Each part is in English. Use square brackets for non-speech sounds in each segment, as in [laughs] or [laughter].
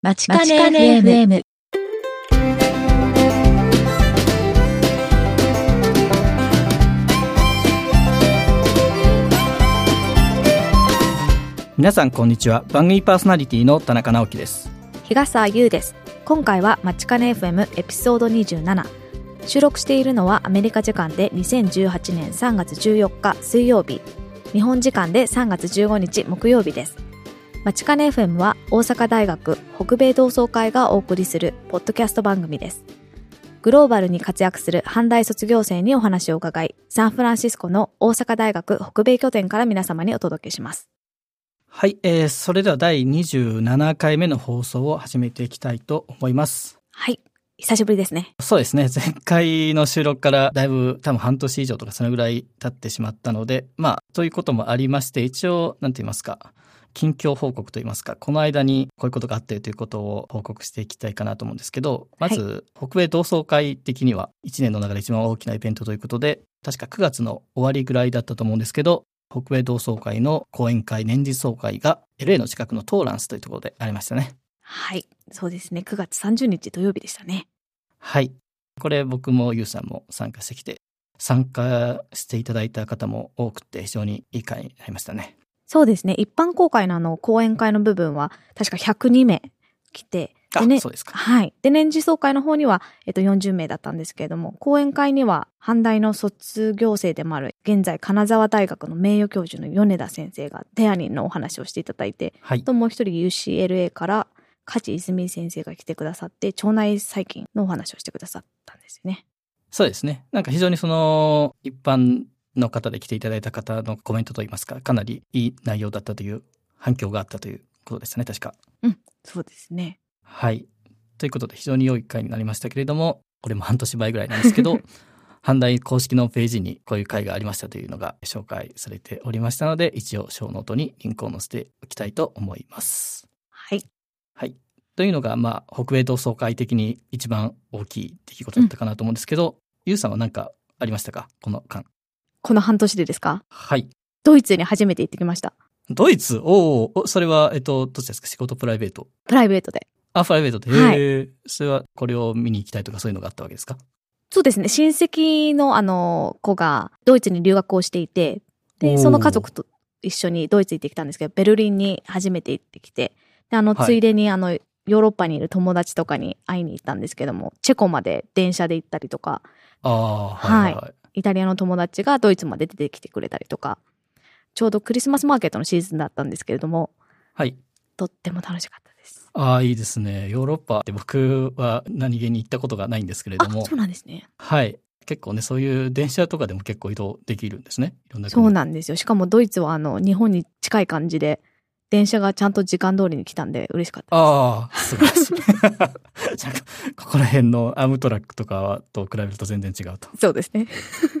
まちかね FM。皆さんこんにちは。番組パーソナリティの田中直樹です。日笠優です。今回はマチカネ FM エピソード27収録しているのはアメリカ時間で2018年3月14日水曜日。日本時間で3月15日木曜日ですマチカネ FM は大阪大学北米同窓会がお送りするポッドキャスト番組です。グローバルに活躍する阪大卒業生にお話を伺いサンフランシスコの大阪大学北米拠点から皆様にお届けします。はい、えー、それでは第27回目の放送を始めていきたいと思います。はい久しぶりですね。そうですね。前回の収録からだいぶ多分半年以上とかそのぐらい経ってしまったのでまあということもありまして一応なんて言いますか近況報告といいますか、この間にこういうことがあってということを報告していきたいかなと思うんですけど、まず、北米同窓会的には1年の中で一番大きなイベントということで、確か9月の終わりぐらいだったと思うんですけど、北米同窓会の講演会年次総会が LA の近くのトーランスというところでありましたね。はいそうですね9月30日土曜日でしたねはい。これ僕もゆうさんも参加してきて、参加していただいた方も多くて非常にいい会になりましたね。そうですね。一般公開のあの、講演会の部分は、確か102名来て、あ、でねそうですか。はい。で、年次総会の方には、えっと、40名だったんですけれども、講演会には、阪大の卒業生でもある、現在、金沢大学の名誉教授の米田先生が、テアニンのお話をしていただいて、はい。ともう一人 UCLA から、梶泉先生が来てくださって、腸内細菌のお話をしてくださったんですよね。そうですね。なんか非常にその一般の方で来ていただいた方のコメントといいますか、かなりいい内容だったという反響があったということでしたね、確か。そうですね。はい。ということで非常に良い回になりましたけれども、これも半年前ぐらいなんですけど、[laughs] 阪大公式のページにこういう会がありましたというのが紹介されておりましたので、一応小ノートにリンクを載せておきたいと思います。はい。はい。というのが、まあ、北米同窓会的に一番大きい出来事だったかなと思うんですけど、ゆうさんは何かありましたか？この間。この半年でですか？はい。ドイツに初めて行ってきました。ドイツ？おーお、それは、えっと、どっちですか？仕事プライベートプライベートで。あ、プライベートで。はいへえ、それはこれを見に行きたいとかそういうのがあったわけですか？そうですね。親戚のあの子がドイツに留学をしていて、で、その家族と一緒にドイツ行ってきたんですけど、ベルリンに初めて行ってきて、で、あの、はいついでにあの、ヨーロッパにいる友達とかに会いに行ったんですけども、チェコまで電車で行ったりとか、ああ、はいはいはい。イタリアの友達がドイツまで出てきてくれたりとか、ちょうどクリスマスマーケットのシーズンだったんですけれども、はい。とっても楽しかったです。ああ、いいですね。ヨーロッパって僕は何気に行ったことがないんですけれどあ、も。そうなんですね。はい。結構ね、そういう電車とかでも結構移動できるんですね。いろんな国そうなんですよ。しかもドイツはあの、日本に近い感じで、電車がちゃんと時間通りに来たんで嬉しかったです。ああ、素晴らしい。[laughs] なんかここら辺のアームトラックとかと比べると全然違うと。そうですね。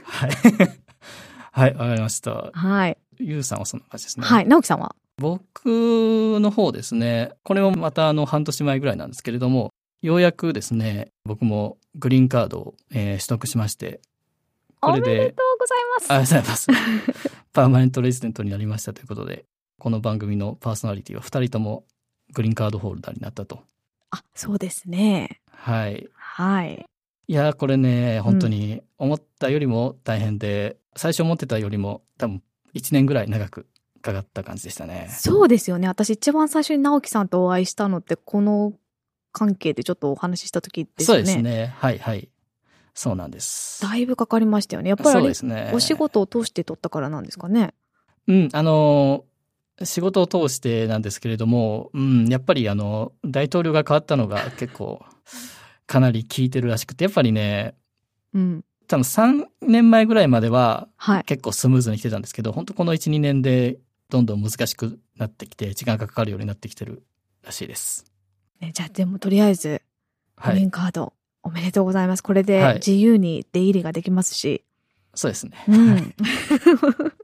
はい。[laughs] はい、わかりました。はい。ゆうさんはそんな感じですね。はい。直樹さんは？僕の方ですね、これもまたあの半年前ぐらいなんですけれども、ようやくですね、僕もグリーンカードを、えー取得しまして、これおめででと、うございます。ありがとうございます。[laughs] パーマネントレジデントになりましたということで、この番組のパーソナリティは2人ともグリーンカードホルダーになったと。あ、そうですね。はい。はい。いやー、これね、本当に思ったよりも大変で、最初思ってたよりも多分1年ぐらい長くかかった感じでしたね。そうですよね。私一番最初に直樹さんとお会いしたのって、この関係でちょっとお話しした時ですそう。ですね。はいはい。そうなんです。だいぶかかりましたよね。やっぱりね。お仕事を通して取ったからなんですかね。うん、あの、仕事を通してなんですけれども、うん、やっぱりあの、大統領が変わったのが結構、かなり効いてるらしくて、やっぱりね、うん。多分3年前ぐらいまでははい。結構スムーズに来てたんですけど、本当この1、2年でどんどん難しくなってきて、時間がかかるようになってきてるらしいです。ね、じゃあでもとりあえず、グはい。リーンカード、おめでとうございます。これはいで自由に出入りができますし、そうですね。うん。[laughs]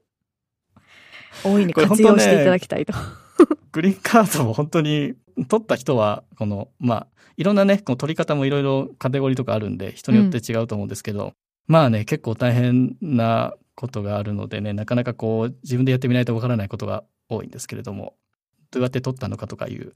大いに活用していただきたいと。グリーンカードも本当に取った人は、この、まあ、いろんなね、この取り方もいろいろカテゴリーとかあるんで、人によって違うと思うんですけど、まあね、結構大変なことがあるのでね、なかなかこう、自分でやってみないとわからないことが多いんですけれども、どうやって取ったのかとかいう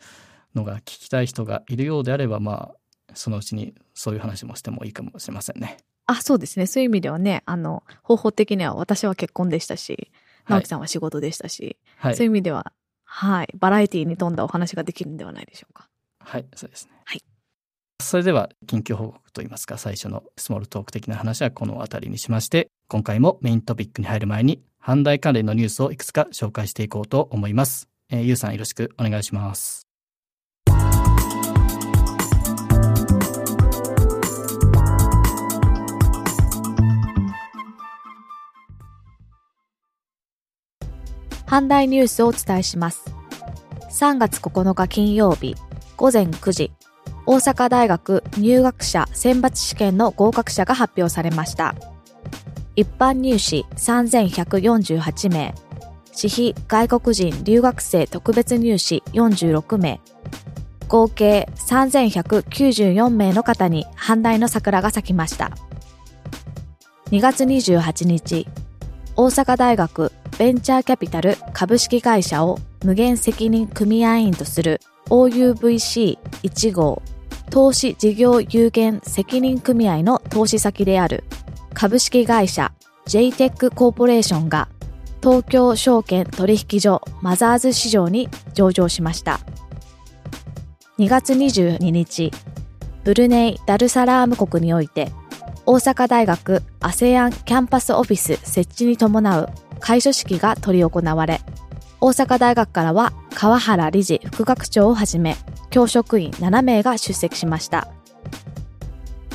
のが聞きたい人がいるようであれば、まあ、そのうちにそういう話もしてもいいかもしれませんね。あ、そうですね。そういう意味ではね、あの、方法的には私は結婚でしたし、直樹さんは仕事でしたし、はい。そういう意味では、はい、バラエティに富んだお話ができるんではないでしょうか。はい、そうですね。はい。それでは、近況報告といいますか、最初のスモールトーク的な話はこの辺りにしまして、今回もメイントピックに入る前に、阪大関連のニュースをいくつか紹介していこうと思います。えー、ゆうさんよろしくお願いします。阪大ニュースをお伝えします。3月9日金曜日午前9時、大阪大学入学者選抜試験の合格者が発表されました。一般入試3148名、私費外国人留学生特別入試46名、合計3194名の方に阪大の桜が咲きました。2月28日、大阪大学ベンチャーキャピタル株式会社を無限責任組合員とする OUVC1 号投資事業有限責任組合の投資先である株式会社 JTEC コーポレーションが東京証券取引所マザーズ市場に上場しました。2月22日、ブルネイ・ダルサラーム国において大阪大学 ASEAN キャンパスオフィス設置に伴う開所式が執り行われ、大阪大学からは川原理事副学長をはじめ、教職員7名が出席しました。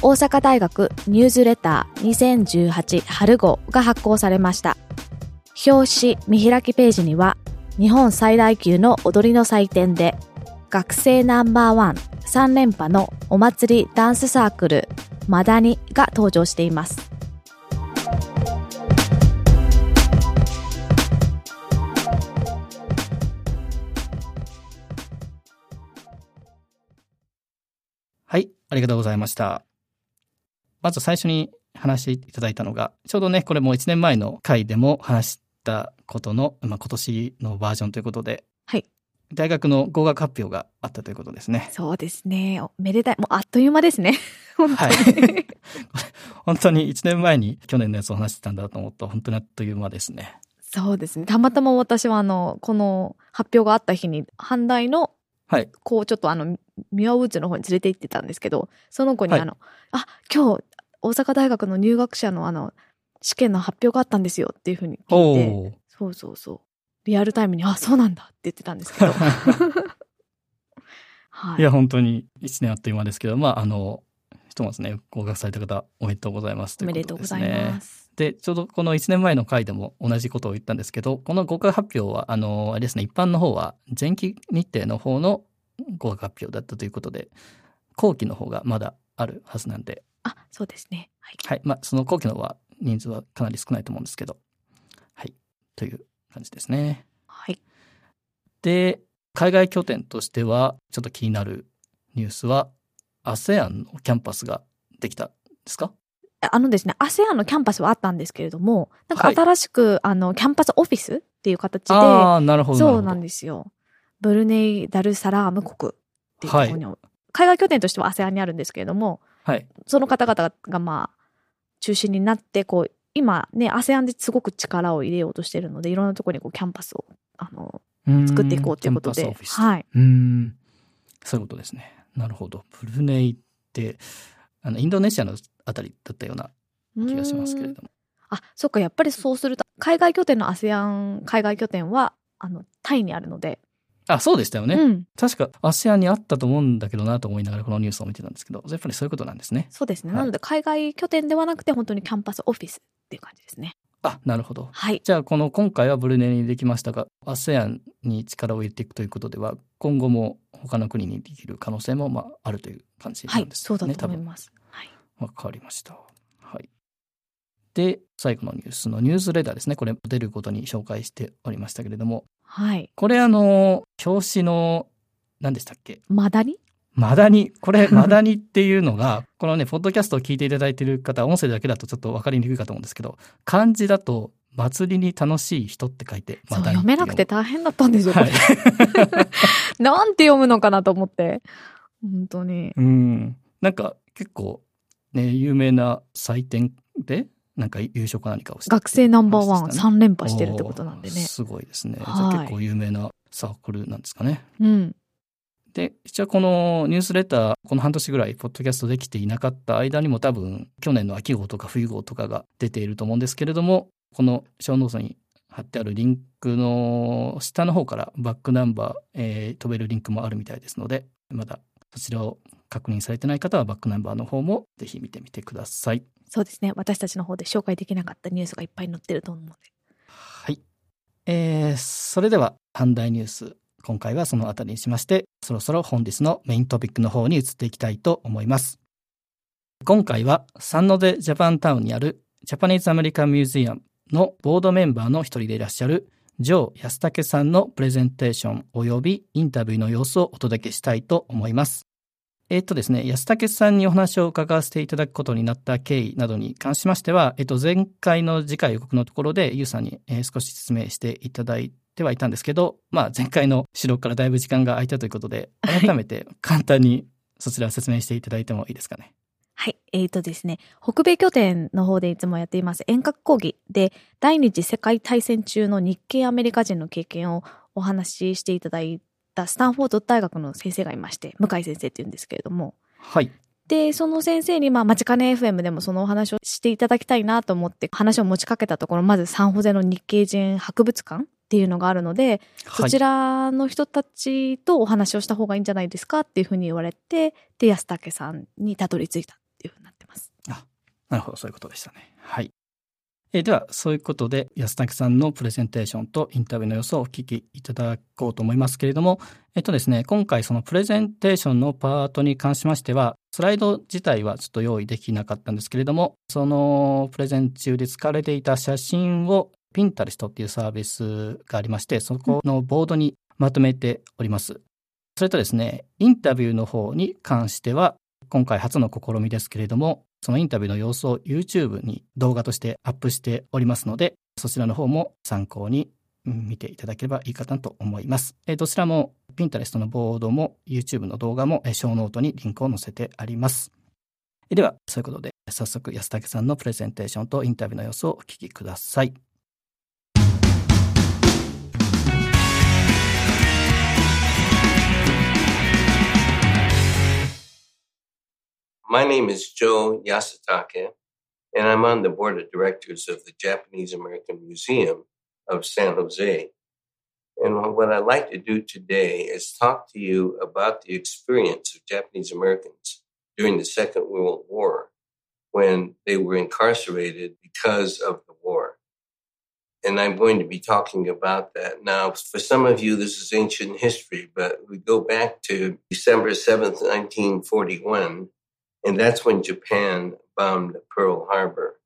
大阪大学ニュースレター2018春号が発行されました。表紙見開きページには、日本最大級の踊りの祭典で、学生ナンバーワン3連覇のお祭りダンスサークルマダニが登場しています。はい、ありがとうございました。まず最初に話していただいたのが、ちょうどね、これも1年前の回でも話したことの、まあ、今年のバージョンということで、はい。大学の合格発表があったということですね。そうですね。おめでたい。もうあっという間ですね。本当はいに。本当に [laughs] 1年前に去年のやつを話してたんだと思うと、本当にあっという間ですね。そうですね。たまたま私はあの、この発表があった日に、阪大の、はい。こうちょっとあの、ミュアウッズの方に連れて行ってたんですけど、その子にはいあの、あ、今日、大阪大学の入学者のあの、試験の発表があったんですよっていうふうに聞いて。そうそうそう。リアルタイムに、あ、そうなんだって言ってたんですけど。[laughs] はいいや、本当に1年あっという間ですけど、まあ、あの、ひとまずね、合格された方、おめでとうございますおめでとうございます。で、ちょうどこの1年前の回でも同じことを言ったんですけど、この合格発表は、あの、あれですね、一般の方は前期日程の方の合格発表だったということで、後期の方がまだあるはずなんで、あ、そうですね。はい。はい。まあ、その後期の方は人数はかなり少ないと思うんですけど、はい。という感じですね。はい。で、海外拠点としては、ちょっと気になるニュースは、ASEAN のキャンパスができたんですか？あのですね、ASEAN のキャンパスはあったんですけれども、なんかはい新しく、あの、キャンパスオフィスっていう形で、ああ、なるほど。そうなんでですよ。ブルネイ・ダルサラーム国っていうところに、海外拠点としては ASEAN にあるんですけれども、はい。その方々がまあ、中心になって、こう、今ね、ASEAN ですごく力を入れようとしてるので、いろんなところにこうキャンパスを、あの、作っていこうということではい。うーん。そういうことですね。なるほど。ブルネイって、あの、インドネシアのあたりだったような気がしますけれども。あ、そっか、やっぱりそうすると、海外拠点の ASEAN 海外拠点は、あの、タイにあるので、あ、そうでしたよね。うん、確か、アセアンにあったと思うんだけどなと思いながらこのニュースを見てたんですけど、やっぱりそういうことなんですね。そうですね。はいなので、海外拠点ではなくて、本当にキャンパスオフィスっていう感じですね。あ、なるほど。はい。じゃあ、この今回はブルネイにできましたが、ASEAN に力を入れていくということでは、今後も他の国にできる可能性も、まあ、あるという感じなはい、んですね。そうだと思います。はい。わかりました。はい。で、最後のニュースのニュースレターですね。これ出ることに紹介しておりましたけれども、はい。これあの、表紙の、何でしたっけ？マダニ？マダニ。これ、マダニっていうのが、[laughs] このね、ポッドキャストを聞いていただいている方、音声だけだとちょっとわかりにくいかと思うんですけど、漢字だと、祭りに楽しい人って書いて、マダニ読めなくて大変だったんですよ、こはれい。[laughs] なんて読むのかなと思って。本当に。うん。なんか結構ね、有名な祭典で、なんか優勝か何かをして学生ナンバーワン話でしたね3連覇してるってことなんでね。すごいですね。はいあ結構有名なサークルなんですかね。うん。で、一応このニュースレター、この半年ぐらい、ポッドキャストできていなかった間にも多分、去年の秋号とか冬号とかが出ていると思うんですけれども、この小ノートに貼ってあるリンクの下の方からバックナンバー、えー飛べるリンクもあるみたいですので、まだそちらを確認されてない方はバックナンバーの方もぜひ見てみてください。そうですね。私たちの方で紹介できなかったニュースがいっぱい載ってると思うので。はい。えー、それでは、阪大ニュース。今回はそのあたりにしまして、そろそろ本日のメイントピックの方に移っていきたいと思います。今回は、サンノゼジャパンタウンにあるジャパニーズアメリカンミュージアムのボードメンバーの一人でいらっしゃる、ジョー安武さんのプレゼンテーション及びインタビューの様子をお届けしたいと思います。えっとですね、安武さんにお話を伺わせていただくことになった経緯などに関しましては、えっと、前回の次回予告のところで、ゆうさんに、えー少し説明していただいてはいたんですけど、まあ、前回の収録からだいぶ時間が空いたということで、はい改めて簡単にそちら説明していただいてもいいですかね。はい。えーとですね、北米拠点の方でいつもやっています遠隔講義で、第二次世界大戦中の日系アメリカ人の経験をお話ししていただいたスタンフォード大学の先生がいまして、向井先生って言うんですけれども、はい。で、その先生に、まあ、街金 FM でもそのお話をしていただきたいなと思って話を持ちかけたところ、まずサンホゼの日系人博物館っていうのがあるので、そちら。らの人たちとお話をした方がいいんじゃないですかっていうふうに言われて、で、安武さんにたどり着いたっていうふうになってます。なるほど、そういうことでしたね。はい。えーでは、そういうことで、安武さんのプレゼンテーションとインタビューの様子をお聞きいただこうと思いますけれども、えっとですね、今回そのプレゼンテーションのパートに関しましては、スライド自体はちょっと用意できなかったんですけれども、そのプレゼン中で使われていた写真を Pinterest っていうサービスがありまして、そこのボードにまとめております。それとですね、インタビューの方に関しては、今回初の試みですけれども、そのインタビューの様子を YouTube に動画としてアップしておりますので、そちらの方も参考に見ていただければいいかなと思います。えどちらも Pinterest のボードも YouTube の動画もえーショーノートにリンクを載せてあります。では、そういうことで、早速安武さんのプレゼンテーションとインタビューの様子をお聞きください。My name is Joe Yasutake, and I'm on the board of directors of the Japanese American Museum of San Jose. And what I'd like to do today is talk to you about the experience of Japanese Americans during the Second World War when they were incarcerated because of the war. And I'm going to be talking about that. Now, for some of you, this is ancient history, but we go back to December 7th, 1941, and that's when Japan bombed Pearl Harbor.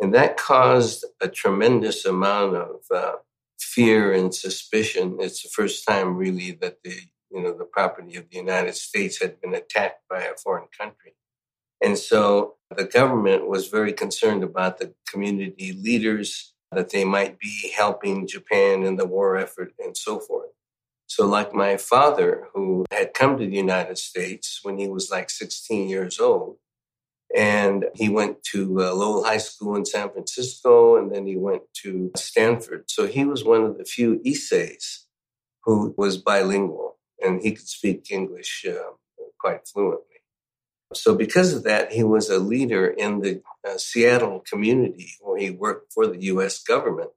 And that caused a tremendous amount of uh, fear and suspicion. It's the first time really that the you know the property of the United States had been attacked by a foreign country. And so the government was very concerned about the community leaders that they might be helping Japan in the war effort and so forth. So, like my father, who had come to the United States when he was like 16 years old, and he went to uh, Lowell High School in San Francisco, and then he went to Stanford. So he was one of the few Issei's who was bilingual, and he could speak English uh, quite fluently. So, because of that, he was a leader in the uh, Seattle community where he worked for the U.S. government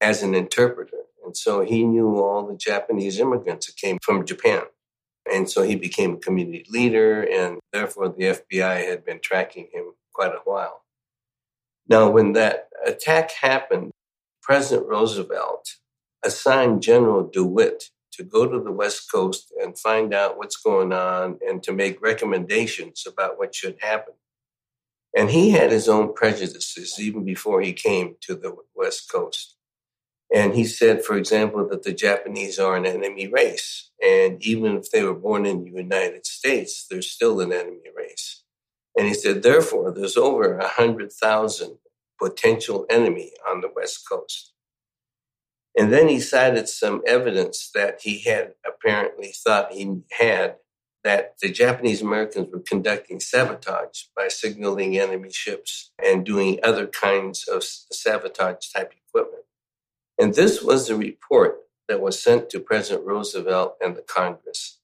as an interpreter. And so he knew all the Japanese immigrants that came from Japan. And so he became a community leader, and therefore the FBI had been tracking him quite a while. Now, when that attack happened, President Roosevelt assigned General DeWitt to go to the West Coast and find out what's going on and to make recommendations about what should happen. And he had his own prejudices even before he came to the West Coast. And he said, for example, that the Japanese are an enemy race. And even if they were born in the United States, they're still an enemy race. And he said, therefore, there's over 100,000 potential enemy on the West Coast. And then he cited some evidence that he had apparently thought he had that the Japanese Americans were conducting sabotage by signaling enemy ships and doing other kinds of sabotage type. And this was the report that was sent to President Roosevelt and the Congress.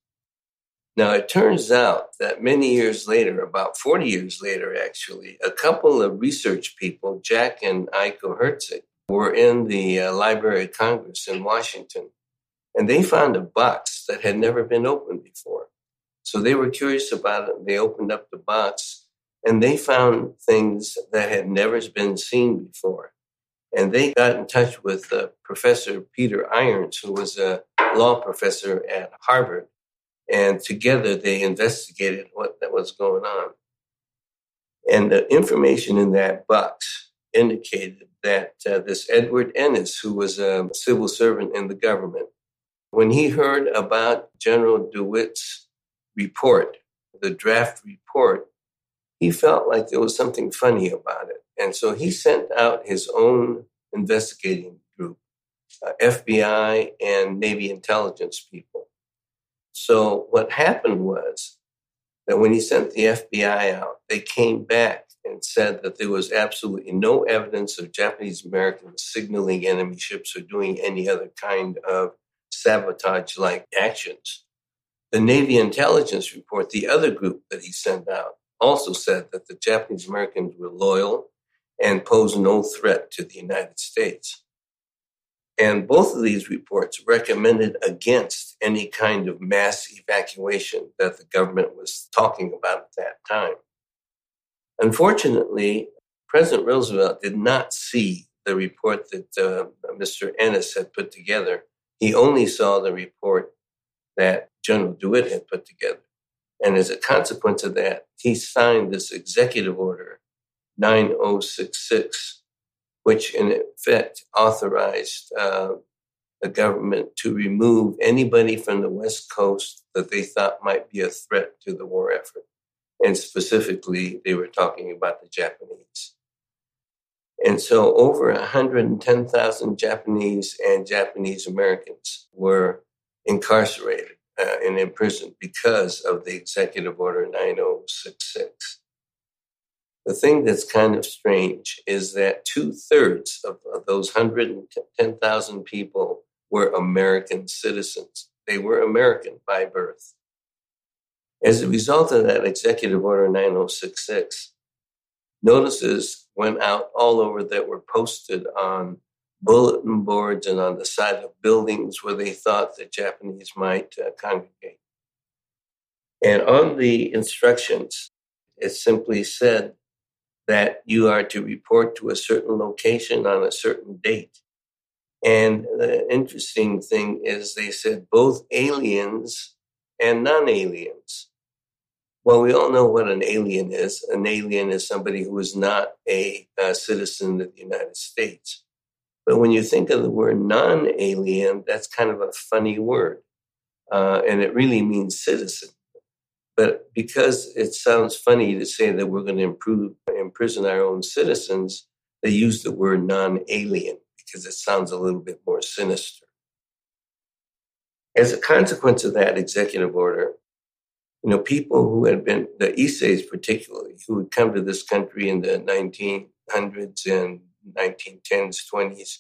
Now, it turns out that many years later, about 40 years later, actually, a couple of research people, Jack and Aiko Herzig, were in the uh, Library of Congress in Washington, and they found a box that had never been opened before. So they were curious about it. They opened up the box and they found things that had never been seen before. And they got in touch with uh, Professor Peter Irons, who was a law professor at Harvard. And together they investigated what that was going on. And the information in that box indicated that uh, this Edward Ennis, who was a civil servant in the government, when he heard about General DeWitt's report, the draft report, he felt like there was something funny about it. And so he sent out his own investigating group, uh, FBI and Navy intelligence people. So what happened was that when he sent the FBI out, they came back and said that there was absolutely no evidence of Japanese Americans signaling enemy ships or doing any other kind of sabotage like actions. The Navy intelligence report, the other group that he sent out, also said that the Japanese Americans were loyal and posed no threat to the United States. And both of these reports recommended against any kind of mass evacuation that the government was talking about at that time. Unfortunately, President Roosevelt did not see the report that uh, Mr. Ennis had put together. He only saw the report that General DeWitt had put together. And as a consequence of that, he signed this executive order 9066, which in effect authorized uh, the government to remove anybody from the West Coast that they thought might be a threat to the war effort. And specifically, they were talking about the Japanese. And so over 110,000 Japanese and Japanese Americans were incarcerated uh, and imprisoned because of the Executive Order 9066. The thing that's kind of strange is that two thirds of, of those 110,000 people were American citizens. They were American by birth. As a result of that Executive Order 9066, notices went out all over that were posted on bulletin boards and on the side of buildings where they thought the Japanese might uh, congregate. And on the instructions, it simply said that you are to report to a certain location on a certain date. And the interesting thing is, they said both aliens and non aliens. Well, we all know what an alien is. An alien is somebody who is not a, a citizen of the United States. But when you think of the word non alien, that's kind of a funny word. Uh, and it really means citizen. But because it sounds funny to say that we're going to improve, imprison our own citizens, they use the word non alien because it sounds a little bit more sinister. As a consequence of that executive order, you know, people who had been, the Issei's particularly, who had come to this country in the 1900s and 1910s, 20s,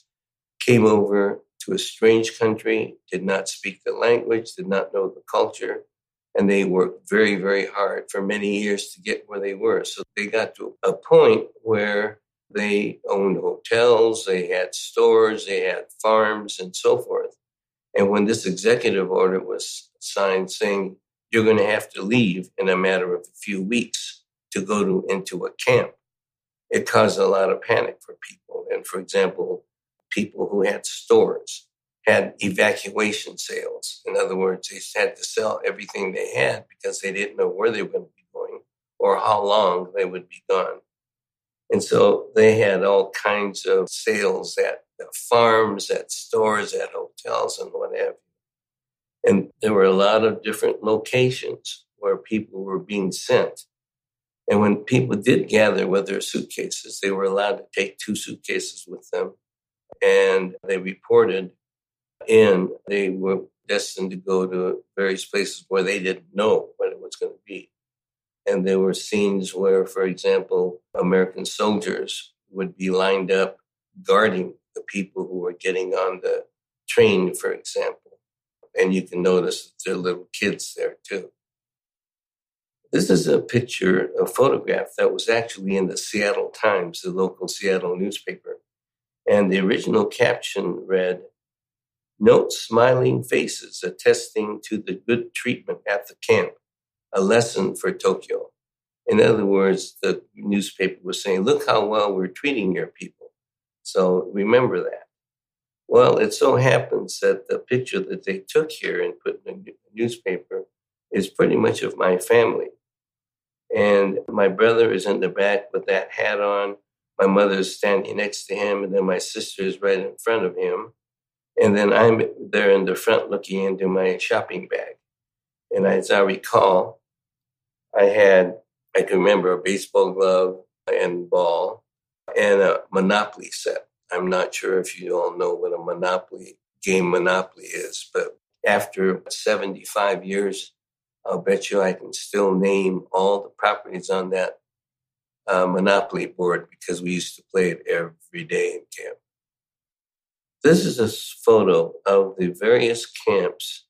came over to a strange country, did not speak the language, did not know the culture, and they worked very, very hard for many years to get where they were. So they got to a point where they owned hotels, they had stores, they had farms, and so forth. And when this executive order was signed saying you're going to have to leave in a matter of a few weeks to go to, into a camp. It caused a lot of panic for people. And for example, people who had stores had evacuation sales. In other words, they had to sell everything they had because they didn't know where they were going to be going or how long they would be gone. And so they had all kinds of sales at farms, at stores, at hotels, and what have you. And there were a lot of different locations where people were being sent And when people did gather with their suitcases, they were allowed to take two suitcases with them. And they reported in, they were destined to go to various places where they didn't know what it was going to be. And there were scenes where, for example, American soldiers would be lined up guarding the people who were getting on the train, for example. And you can notice that there are little kids there too. This is a picture, a photograph that was actually in the Seattle Times, the local Seattle newspaper. And the original caption read, Note smiling faces attesting to the good treatment at the camp, a lesson for Tokyo. In other words, the newspaper was saying, Look how well we're treating your people. So remember that. Well, it so happens that the picture that they took here and put in the newspaper is pretty much of my family. And my brother is in the back with that hat on. My mother is standing next to him, and then my sister is right in front of him. And then I'm there in the front looking into my shopping bag. And as I recall, I had, I can remember a baseball glove and ball and a Monopoly set. I'm not sure if you all know what a Monopoly game Monopoly is, but after 75 years I'll bet you I can still name all the properties on that uh, Monopoly board because we used to play it every day in camp. This is a photo of the various camps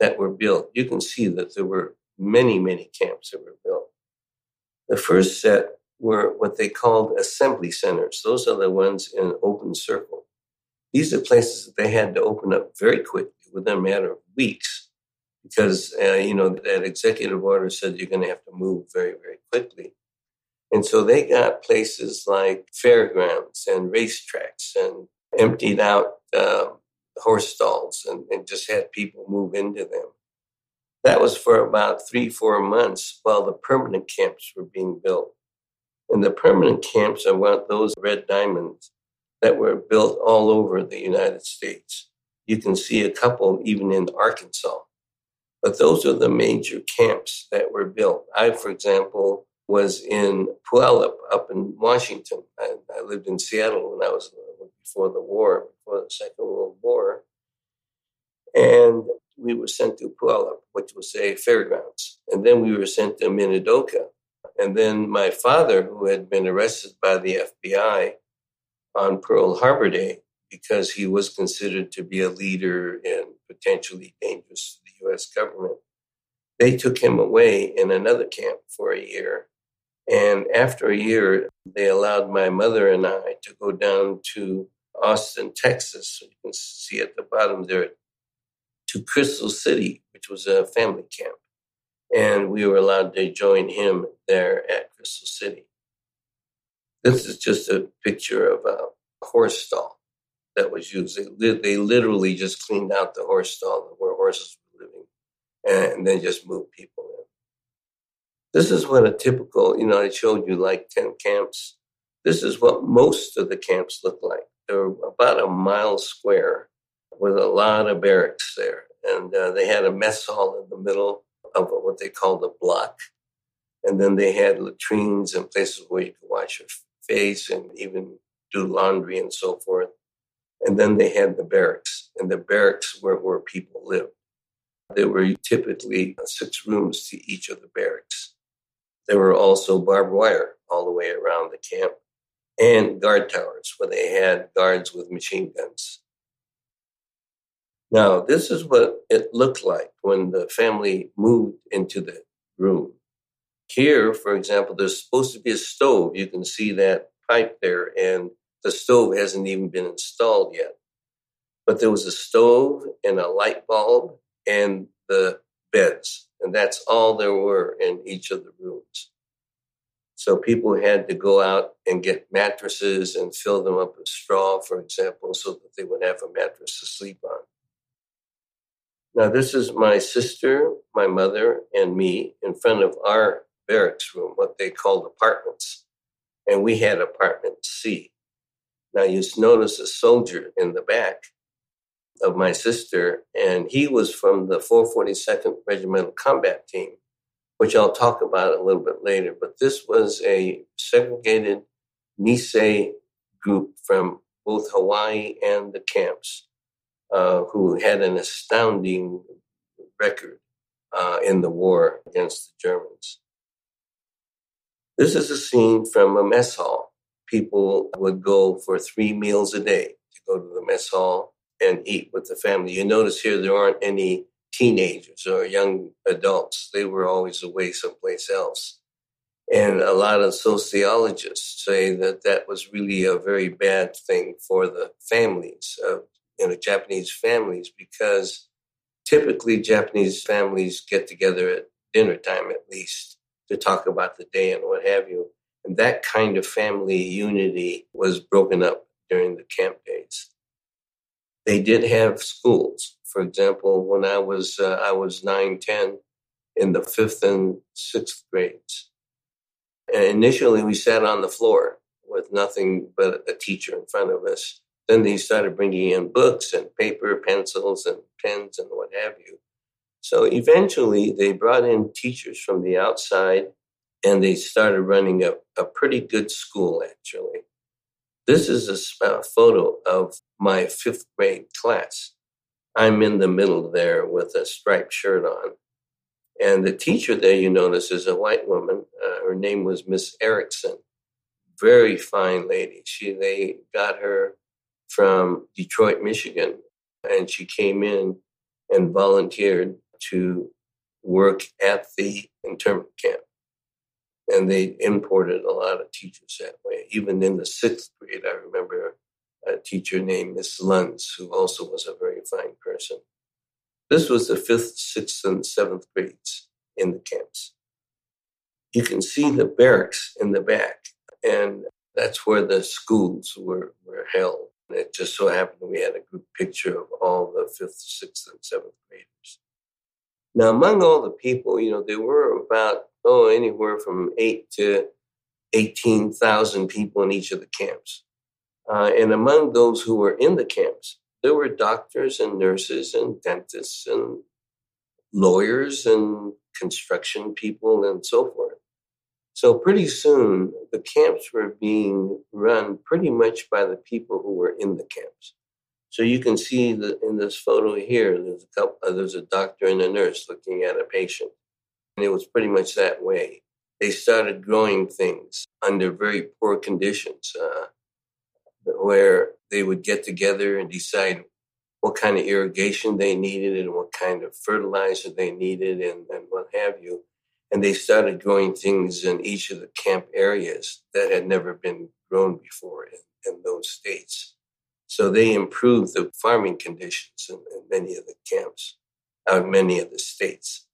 that were built. You can see that there were many, many camps that were built. The first set were what they called assembly centers. Those are the ones in open circle. These are places that they had to open up very quickly within a matter of weeks because uh, you know that executive order said you're going to have to move very very quickly. And so they got places like fairgrounds and racetracks and emptied out uh, horse stalls and, and just had people move into them. That was for about three four months while the permanent camps were being built. And the permanent camps are of those red diamonds that were built all over the united states. You can see a couple even in arkansas but those are the major camps that were built. I, for example, was in Puyallup up in Washington. I, I lived in Seattle when I was before the war, before the Second World War. And we were sent to Puyallup, which was a fairgrounds. And then we were sent to Minidoka. And then my father, who had been arrested by the FBI on Pearl Harbor Day because he was considered to be a leader and potentially dangerous US government. They took him away in another camp for a year. And after a year, they allowed my mother and I to go down to Austin, Texas. So you can see at the bottom there to Crystal City, which was a family camp. And we were allowed to join him there at Crystal City. This is just a picture of a horse stall that was used. They, they literally just cleaned out the horse stall where horses and then just move people in. This is what a typical, you know, I showed you like 10 camps. This is what most of the camps look like. They're about a mile square with a lot of barracks there. And uh, they had a mess hall in the middle of what they called a block. And then they had latrines and places where you could wash your face and even do laundry and so forth. And then they had the barracks, and the barracks were where people lived. There were typically six rooms to each of the barracks. There were also barbed wire all the way around the camp and guard towers where they had guards with machine guns. Now, this is what it looked like when the family moved into the room. Here, for example, there's supposed to be a stove. You can see that pipe there, and the stove hasn't even been installed yet. But there was a stove and a light bulb and the beds. And that's all there were in each of the rooms. So people had to go out and get mattresses and fill them up with straw, for example, so that they would have a mattress to sleep on. Now, this is my sister, my mother, and me in front of our barracks room, what they called apartments. And we had apartment C. Now, you notice a soldier in the back of my sister, and he was from the 442nd Regimental Combat Team, which I'll talk about a little bit later. But this was a segregated Nisei group from both Hawaii and the camps uh, who had an astounding record uh, in the war against the Germans. This is a scene from a mess hall. People would go for three meals a day to go to the mess hall and eat with the family. You notice here there aren't any teenagers or young adults. They were always away someplace else. And a lot of sociologists say that that was really a very bad thing for the families of you know Japanese families because typically Japanese families get together at dinner time at least to talk about the day and what have you. And that kind of family unity was broken up during the camp days. They did have schools. For example, when I was uh, I was nine, ten, in the fifth and sixth grades. And initially, we sat on the floor with nothing but a teacher in front of us. Then they started bringing in books and paper, pencils, and pens, and what have you. So eventually, they brought in teachers from the outside, and they started running a, a pretty good school, actually. This is a, photo of my fifth grade class. I'm in the middle there with a striped shirt on. And the teacher there, you notice, is a white woman. Uh, her name was Miss Erickson. Very fine lady. She they got her from Detroit, Michigan, and she came in and volunteered to work at the internment camp. And they imported a lot of teachers that way. Even in the sixth grade, I remember a teacher named Miss Luns, who also was a very fine person. This was the fifth, sixth, and seventh grades in the camps. You can see the barracks in the back, and that's where the schools were, were held. And it just so happened we had a group picture of all the fifth, sixth, and seventh graders. Now, among all the people, you know, there were about, oh, anywhere from eight to 18,000 people in each of the camps. Uh, and among those who were in the camps, there were doctors and nurses and dentists and lawyers and construction people and so forth. So pretty soon, the camps were being run pretty much by the people who were in the camps. So you can see that in this photo here, there's a couple, uh, there's a doctor and a nurse looking at a patient, it was pretty much that way. They started growing things under very poor conditions. Uh, where they would get together and decide what kind of irrigation they needed and what kind of fertilizer they needed and, and what have you. And they started growing things in each of the camp areas that had never been grown before in, in those states. So they improved the farming conditions in, in many of the camps, out in many of the states.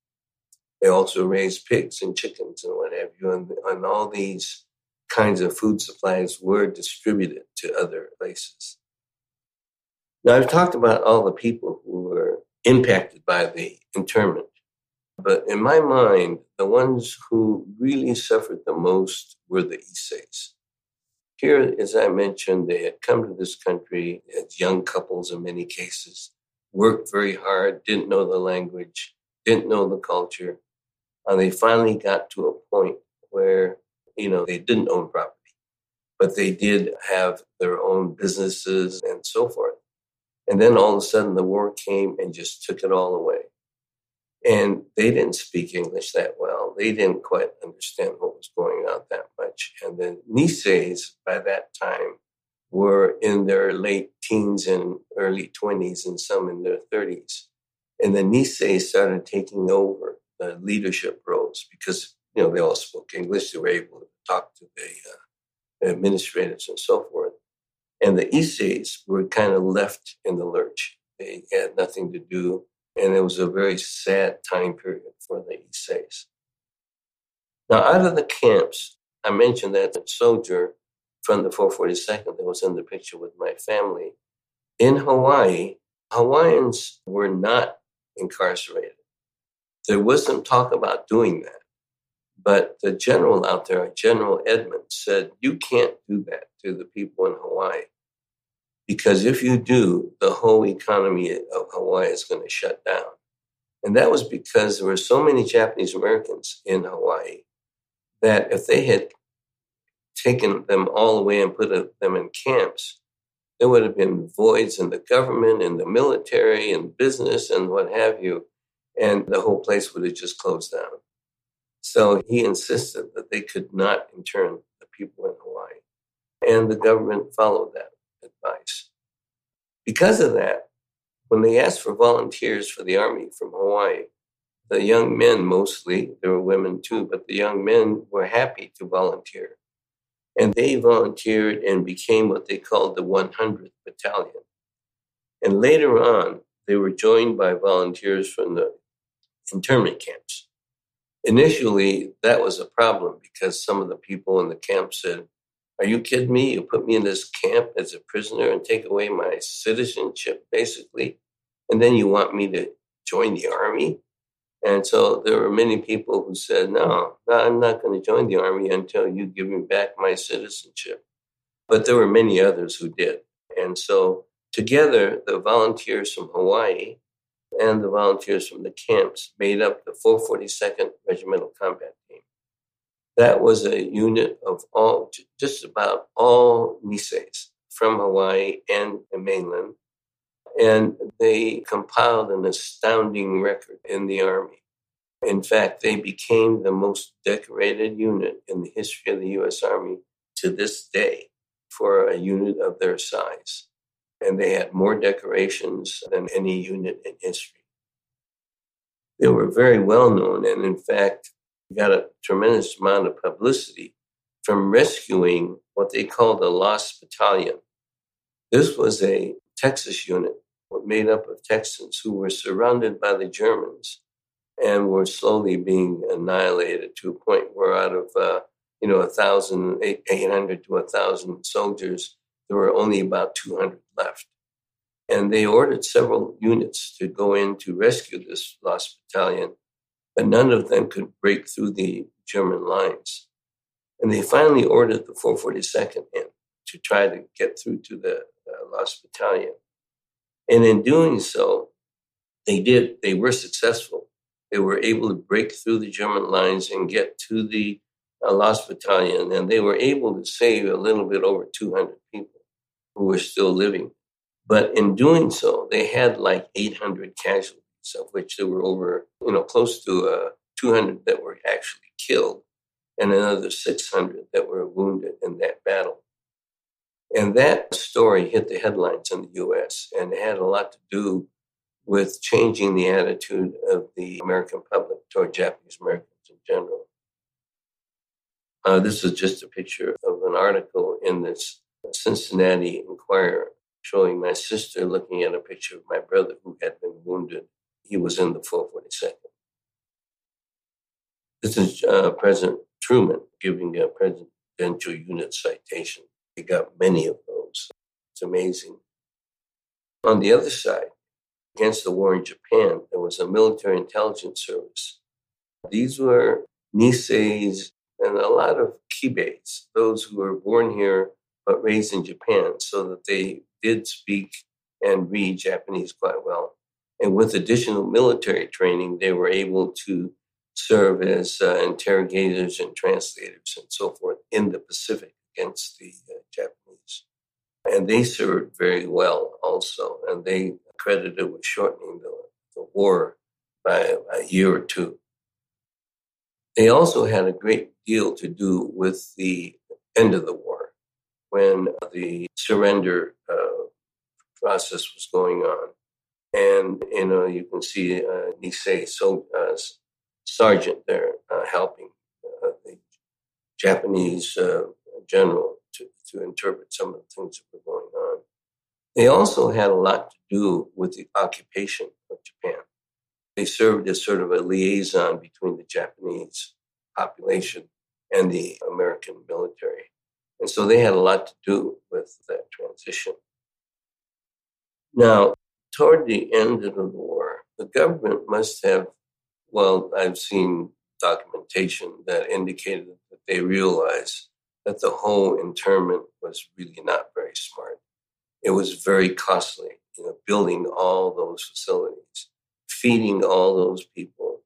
They also raised pigs and chickens and what have you. And, and all these kinds of food supplies were distributed to other places. Now, I've talked about all the people who were impacted by the internment, but in my mind, the ones who really suffered the most were the Issei's. Here, as I mentioned, they had come to this country as young couples in many cases, worked very hard, didn't know the language, didn't know the culture. And they finally got to a point where you know, they didn't own property, but they did have their own businesses and so forth. And then all of a sudden the war came and just took it all away. And they didn't speak English that well. They didn't quite understand what was going on that much. And the Niseis by that time were in their late teens and early 20s and some in their 30s. And the Nisei started taking over the leadership roles because you know, they all spoke English. They were able to talk to the uh, administrators and so forth. And the Issei's were kind of left in the lurch. They had nothing to do. And it was a very sad time period for the Issei's. Now, out of the camps, I mentioned that soldier from the 442nd that was in the picture with my family. In Hawaii, Hawaiians were not incarcerated. There was some talk about doing that. But the general out there, General Emmons, said, You can't do that to the people in Hawaii. Because if you do, the whole economy of Hawaii is going to shut down. And that was because there were so many Japanese Americans in Hawaii that if they had taken them all away and put them in camps, there would have been voids in the government, in the military, in business, and what have you. And the whole place would have just closed down. So he insisted that they could not intern the people in Hawaii. And the government followed that advice. Because of that, when they asked for volunteers for the army from Hawaii, the young men mostly, there were women too, but the young men were happy to volunteer. And they volunteered and became what they called the 100th Battalion. And later on, they were joined by volunteers from the internment camps. Initially, that was a problem because some of the people in the camp said, Are you kidding me? You put me in this camp as a prisoner and take away my citizenship, basically, and then you want me to join the army? And so there were many people who said, no, no I'm not going to join the army until you give me back my citizenship. But there were many others who did. And so together, the volunteers from Hawaii and the volunteers from the camps made up the 442nd Regimental Combat Team. That was a unit of all, just about all Niseis from Hawaii and the mainland and they compiled an astounding record in the Army. In fact, they became the most decorated unit in the history of the U.S. Army to this day for a unit of their size. And they had more decorations than any unit in history. They were very well known, and in fact, got a tremendous amount of publicity from rescuing what they called a lost battalion. This was a Texas unit made up of Texans who were surrounded by the Germans and were slowly being annihilated to a point where out of uh, you know a thousand eight hundred to a thousand soldiers, there were only about two hundred left. And they ordered several units to go in to rescue this lost battalion, but none of them could break through the German lines. And they finally ordered the 442nd in to try to get through to the uh, lost battalion. And in doing so, they did, they were successful. They were able to break through the German lines and get to the uh, Lost Battalion, and they were able to save a little bit over 200 people who were still living. But in doing so, they had like 800 casualties, of which there were over, you know, close to uh, 200 that were actually killed, and another 600 that were wounded in that battle. And that story hit the headlines in the US and it had a lot to do with changing the attitude of the American public toward Japanese Americans in general. Uh, this is just a picture of an article in this Cincinnati Enquirer showing my sister looking at a picture of my brother who had been wounded. He was in the 442nd. This is uh, President Truman giving a presidential unit citation. We got many of those. It's amazing. On the other side, against the war in Japan, there was a military intelligence service. These were Niseis and a lot of Kibeis, those who were born here but raised in Japan, so that they did speak and read Japanese quite well. And with additional military training, they were able to serve as uh, interrogators and translators and so forth in the Pacific against the uh, Japanese. And they served very well also, and they credited with shortening the, the war by a year or two. They also had a great deal to do with the end of the war when the surrender uh, process was going on. And, you know, you can see uh, Nisei so, uh, sergeant there uh, helping uh, the Japanese uh, general to, to interpret some of the things that were going on. They also had a lot to do with the occupation of Japan. They served as sort of a liaison between the Japanese population and the American military. And so they had a lot to do with that transition. Now, toward the end of the war, the government must have, well, I've seen documentation that indicated that they realized that the whole internment was really not very smart. It was very costly, you know, building all those facilities, feeding all those people,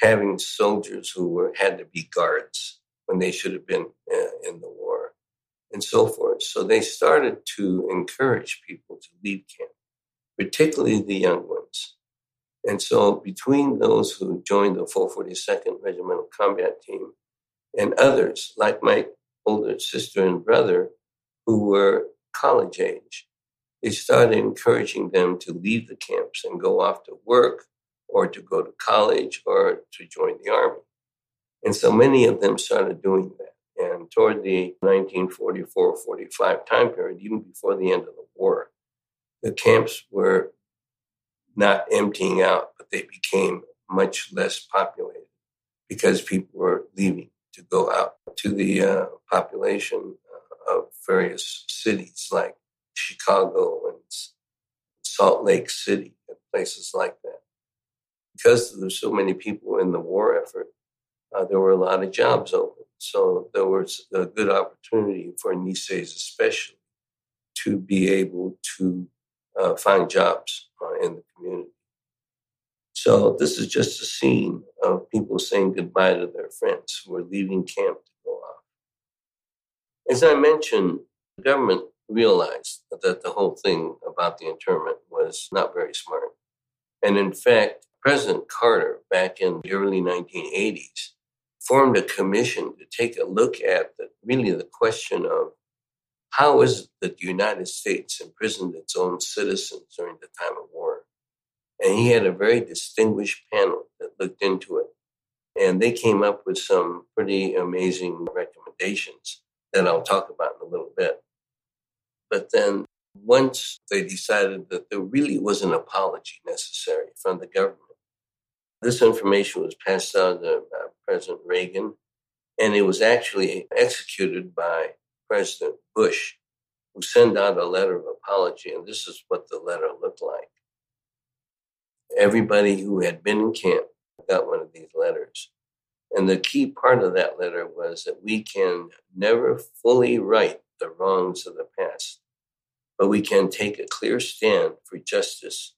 having soldiers who were had to be guards when they should have been uh, in the war, and so forth. So they started to encourage people to leave camp, particularly the young ones. And so between those who joined the 442nd Regimental Combat Team and others, like my older sister and brother, who were college age, they started encouraging them to leave the camps and go off to work or to go to college or to join the army. And so many of them started doing that. And toward the 1944 45 time period, even before the end of the war, the camps were not emptying out, but they became much less populated because people were leaving to go out to the uh, population uh, of various cities like Chicago and Salt Lake City and places like that. Because there's so many people in the war effort, uh, there were a lot of jobs open. So there was a good opportunity for Niseis especially to be able to uh, find jobs uh, in the community. So this is just a scene of people saying goodbye to their friends who are leaving camp to go off. As I mentioned, the government realized that the whole thing about the internment was not very smart. And in fact, President Carter, back in the early 1980s, formed a commission to take a look at the, really the question of how is it that the United States imprisoned its own citizens during the time of war? And he had a very distinguished panel that looked into it. And they came up with some pretty amazing recommendations that I'll talk about in a little bit. But then once they decided that there really was an apology necessary from the government, this information was passed on to uh, President Reagan, and it was actually executed by President Bush, who sent out a letter of apology, and this is what the letter looked like. Everybody who had been in camp got one of these letters. And the key part of that letter was that we can never fully right the wrongs of the past but we can take a clear stand for justice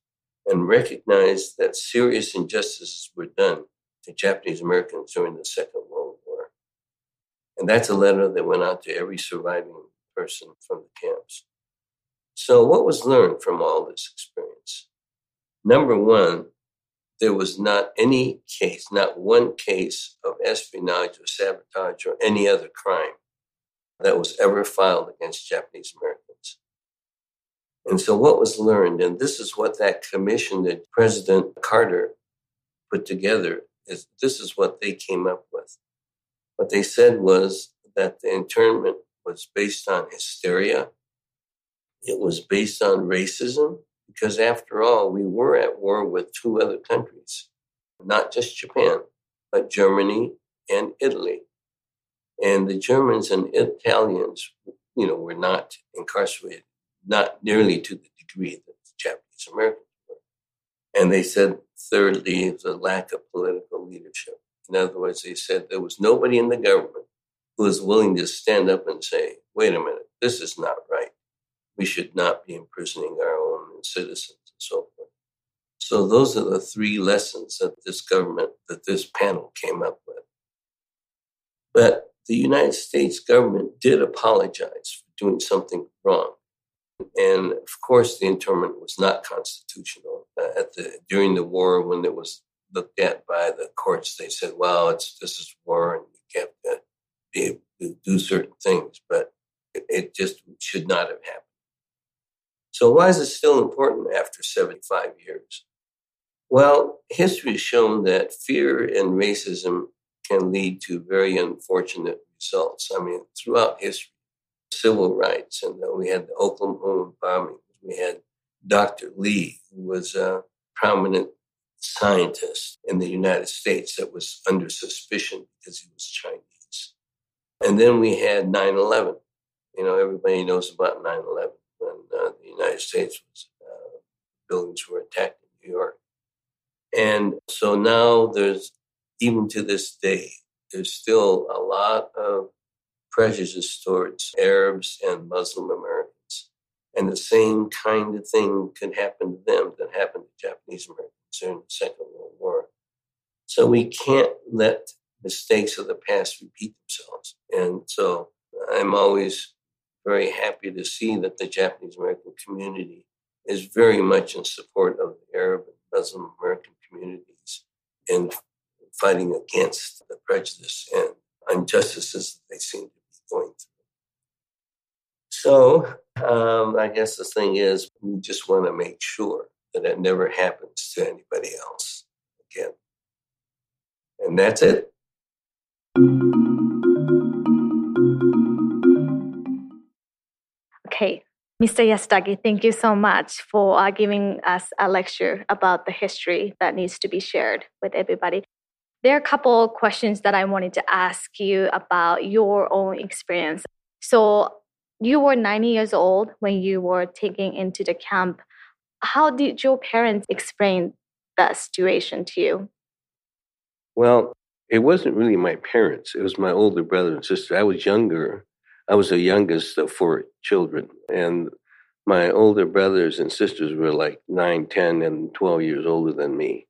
and recognized that serious injustices were done to Japanese Americans during the Second World War. And that's a letter that went out to every surviving person from the camps. So, what was learned from all this experience? Number one, there was not any case, not one case of espionage or sabotage or any other crime that was ever filed against Japanese Americans. And so, what was learned, and this is what that commission that President Carter put together, is this is what they came up with. What they said was that the internment was based on hysteria, it was based on racism, because after all, we were at war with two other countries, not just Japan, but Germany and Italy. And the Germans and Italians, you know, were not incarcerated not nearly to the degree that the Japanese Americans were. And they said, thirdly, the lack of political leadership. In other words, they said there was nobody in the government who was willing to stand up and say, wait a minute, this is not right. We should not be imprisoning our own citizens and so forth. So those are the three lessons that this government, that this panel came up with. But the United States government did apologize for doing something wrong. And of course, the internment was not constitutional. Uh, at the during the war, when it was looked at by the courts, they said, "Well, it's this is war, and you have to be able to do certain things." But it, it just should not have happened. So, why is it still important after 75 years? Well, history has shown that fear and racism can lead to very unfortunate results. I mean, throughout history, civil rights. And we had the Oklahoma bombing. We had Dr. Lee, who was a prominent scientist in the United States that was under suspicion because he was Chinese. And then we had 9 11. You know, everybody knows about 9 11 when uh, the United States was, uh, buildings were attacked in New York. And so now there's, even to this day, there's still a lot of prejudice towards Arabs and Muslim Americans. And the same kind of thing could happen to them that happened to Japanese Americans during the Second World War. So we can't let mistakes of the past repeat themselves. And so I'm always very happy to see that the Japanese American community is very much in support of the Arab and Muslim American communities in fighting against the prejudice and injustices that they seem to through. So um, I guess the thing is, we just want to make sure that it never happens to anybody else again. And that's it. Okay, Mr. Yasutake, thank you so much for uh, giving us a lecture about the history that needs to be shared with everybody. There are a couple questions that I wanted to ask you about your own experience. So, you were 90 years old when you were taken into the camp. How did your parents explain that situation to you? Well, it wasn't really my parents. It was my older brother and sister. I was younger. I was the youngest of four children. And my older brothers and sisters were like 9, 10, and 12 years older than me.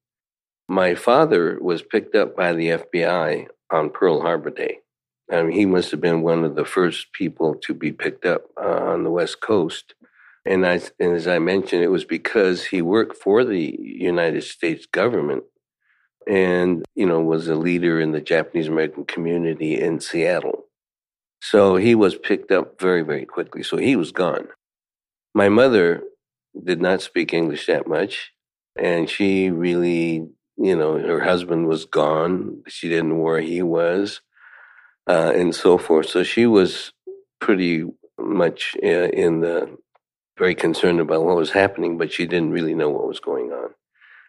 My father was picked up by the FBI on Pearl Harbor Day. I mean, he must have been one of the first people to be picked up uh, on the West Coast. And, I, and as I mentioned, it was because he worked for the United States government and, you know, was a leader in the Japanese American community in Seattle. So he was picked up very, very quickly. So he was gone. My mother did not speak English that much. And she really, you know, her husband was gone. She didn't know where he was uh, and so forth. So she was pretty much uh, in the very concerned about what was happening, but she didn't really know what was going on.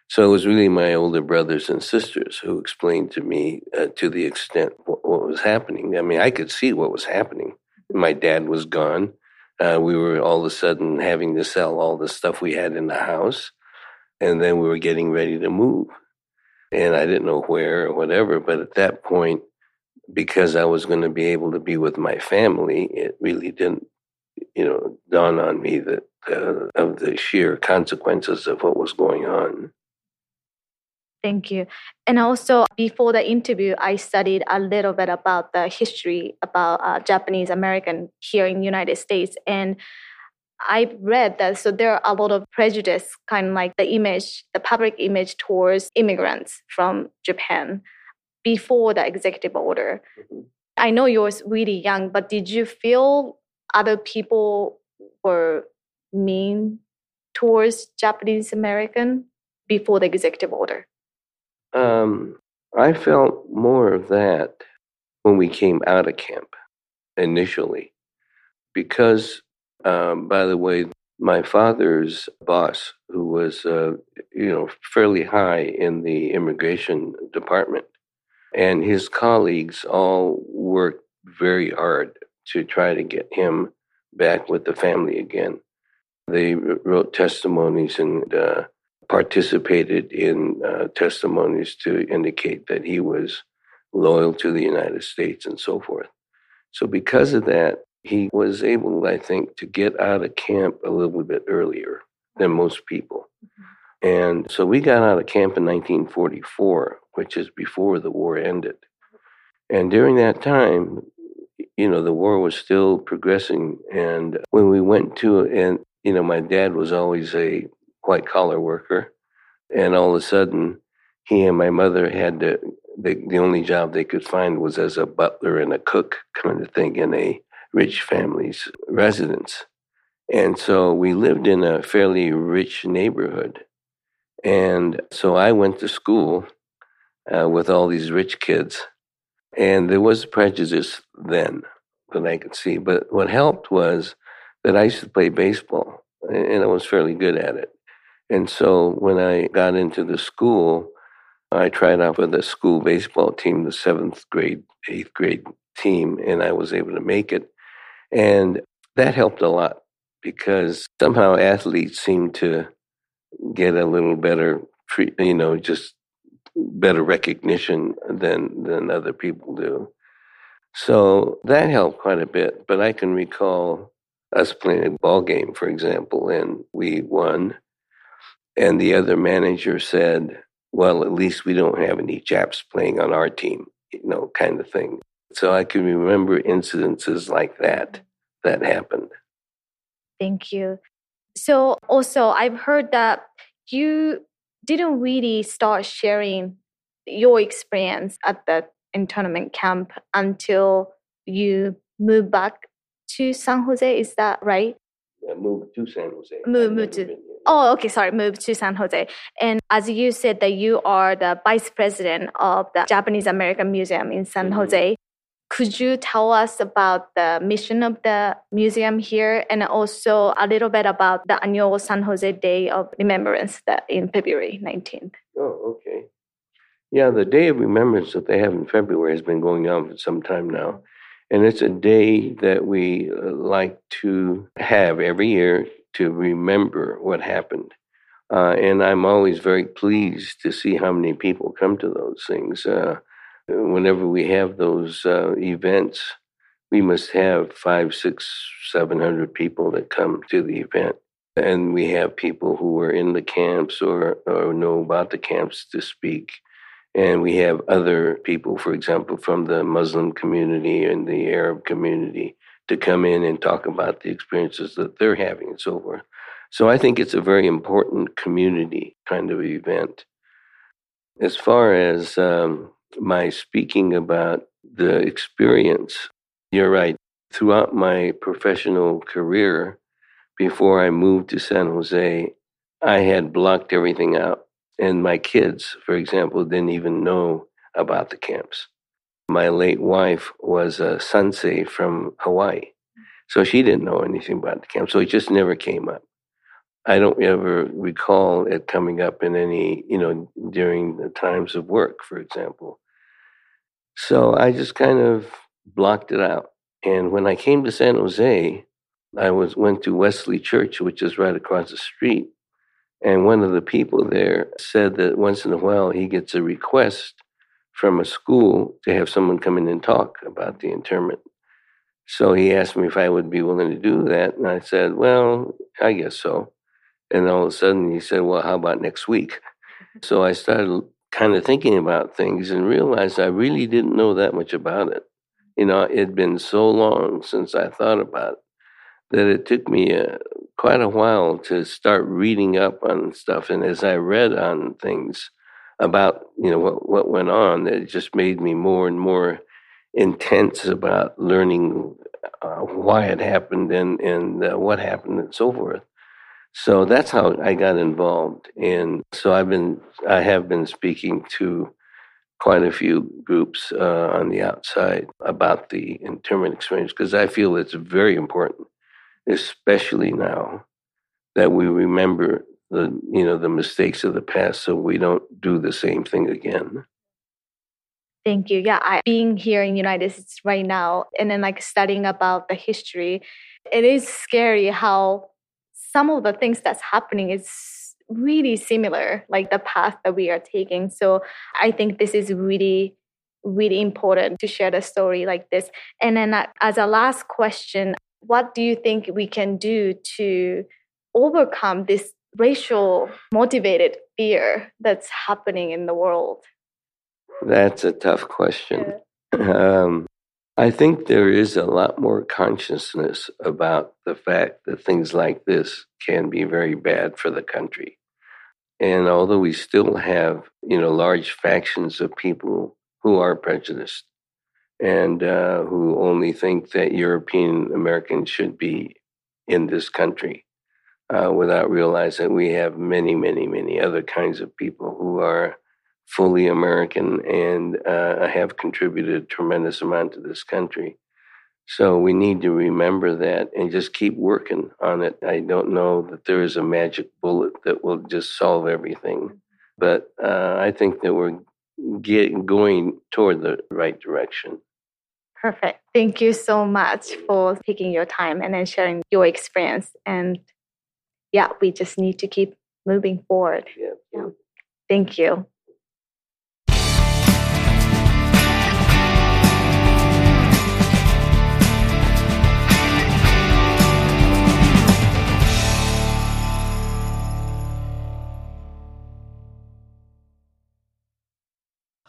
So it was really my older brothers and sisters who explained to me uh, to the extent what, what, was happening. I mean, I could see what was happening. My dad was gone. Uh, we were all of a sudden having to sell all the stuff we had in the house, and then we were getting ready to move. And I didn't know where or whatever, but at that point, because I was going to be able to be with my family, it really didn't, you know, dawn on me that uh, of the sheer consequences of what was going on. Thank you. And also, before the interview, I studied a little bit about the history about uh, Japanese American here in the United States, and I read that so there are a lot of prejudice, kind of like the image, the public image towards immigrants from Japan before the executive order. Mm-hmm. I know you were really young, but did you feel other people were mean towards Japanese American before the executive order? Um, I felt more of that when we came out of camp initially, because, um, by the way, my father's boss, who was, uh, you know, fairly high in the immigration department, and his colleagues all worked very hard to try to get him back with the family again. They wrote testimonies and uh, participated in uh, testimonies to indicate that he was loyal to the United States and so forth. So, because of that, he was able, I think, to get out of camp a little bit earlier than most people. Mm-hmm. And so we got out of camp in 1944 which is before the war ended. And during that time, you know, the war was still progressing. And when we went to, and, you know, my dad was always a white collar worker. And all of a sudden, he and my mother had to, the, the only job they could find was as a butler and a cook kind of thing in a rich family's residence. And so we lived in a fairly rich neighborhood. And so I went to school uh, with all these rich kids. And there was prejudice then that I could see. But what helped was that I used to play baseball and I was fairly good at it. And so when I got into the school, I tried out for the school baseball team, the seventh grade, eighth grade team, and I was able to make it. And that helped a lot because somehow athletes seem to get a little better, you know, just better recognition than than other people do. So that helped quite a bit. But I can recall us playing a ball game, for example, and we won. And the other manager said, well, at least we don't have any Japs playing on our team, you know, kind of thing. So I can remember incidences like that that happened. Thank you. So also I've heard that you didn't really start sharing your experience at the internment camp until you moved back to San Jose. Is that right? I moved to San Jose. Move, move to. Oh, okay. Sorry, moved to San Jose. And as you said, that you are the vice president of the Japanese American Museum in San mm-hmm. Jose. Could you tell us about the mission of the museum here and also a little bit about the annual San Jose Day of Remembrance that in February 19th? Oh, okay. Yeah, the Day of Remembrance that they have in February has been going on for some time now. And it's a day that we uh, like to have every year to remember what happened. Uh, and I'm always very pleased to see how many people come to those things. Uh, whenever we have those uh, events, we must have five, six, seven hundred people that come to the event. And we have people who are in the camps or, or know about the camps to speak. And we have other people, for example, from the Muslim community and the Arab community to come in and talk about the experiences that they're having and so forth. So I think it's a very important community kind of event. As far as um, my speaking about the experience, you're right. Throughout my professional career, before I moved to San Jose, I had blocked everything out. And my kids, for example, didn't even know about the camps. My late wife was a sansei from Hawaii. So she didn't know anything about the camp. So it just never came up. I don't ever recall it coming up in any, you know, during the times of work, for example. So I just kind of blocked it out. And when I came to San Jose, I was went to Wesley Church, which is right across the street. And one of the people there said that once in a while he gets a request from a school to have someone come in and talk about the internment. So he asked me if I would be willing to do that. And I said, well, I guess so. And all of a sudden he said, well, how about next week? So I started kind of thinking about things and realized I really didn't know that much about it. You know, it had been so long since I thought about it that it took me uh, quite a while to start reading up on stuff. And as I read on things about, you know, what, what went on, it just made me more and more intense about learning uh, why it happened and, and uh, what happened and so forth. So that's how I got involved. And so I've been, I have been speaking to quite a few groups uh, on the outside about the internment experience because I feel it's very important, especially now that we remember the you know the mistakes of the past so we don't do the same thing again. Thank you. Yeah, I being here in United States right now and then like studying about the history, it is scary how some of the things that's happening is really similar, like the path that we are taking. So I think this is really, really important to share the story like this. And then, uh, as a last question, what do you think we can do to overcome this racial motivated fear that's happening in the world? That's a tough question. Yeah. Um, I think there is a lot more consciousness about the fact that things like this can be very bad for the country. And although we still have, you know, large factions of people who are prejudiced and uh, who only think that European Americans should be in this country, uh, without realizing we have many, many, many other kinds of people who are fully American and uh, have contributed a tremendous amount to this country. So we need to remember that and just keep working on it. I don't know that there is a magic bullet that will just solve everything, but uh, I think that we're get, going toward the right direction. Perfect. Thank you so much for taking your time and then sharing your experience. And yeah, we just need to keep moving forward. Yeah. yeah. Thank you.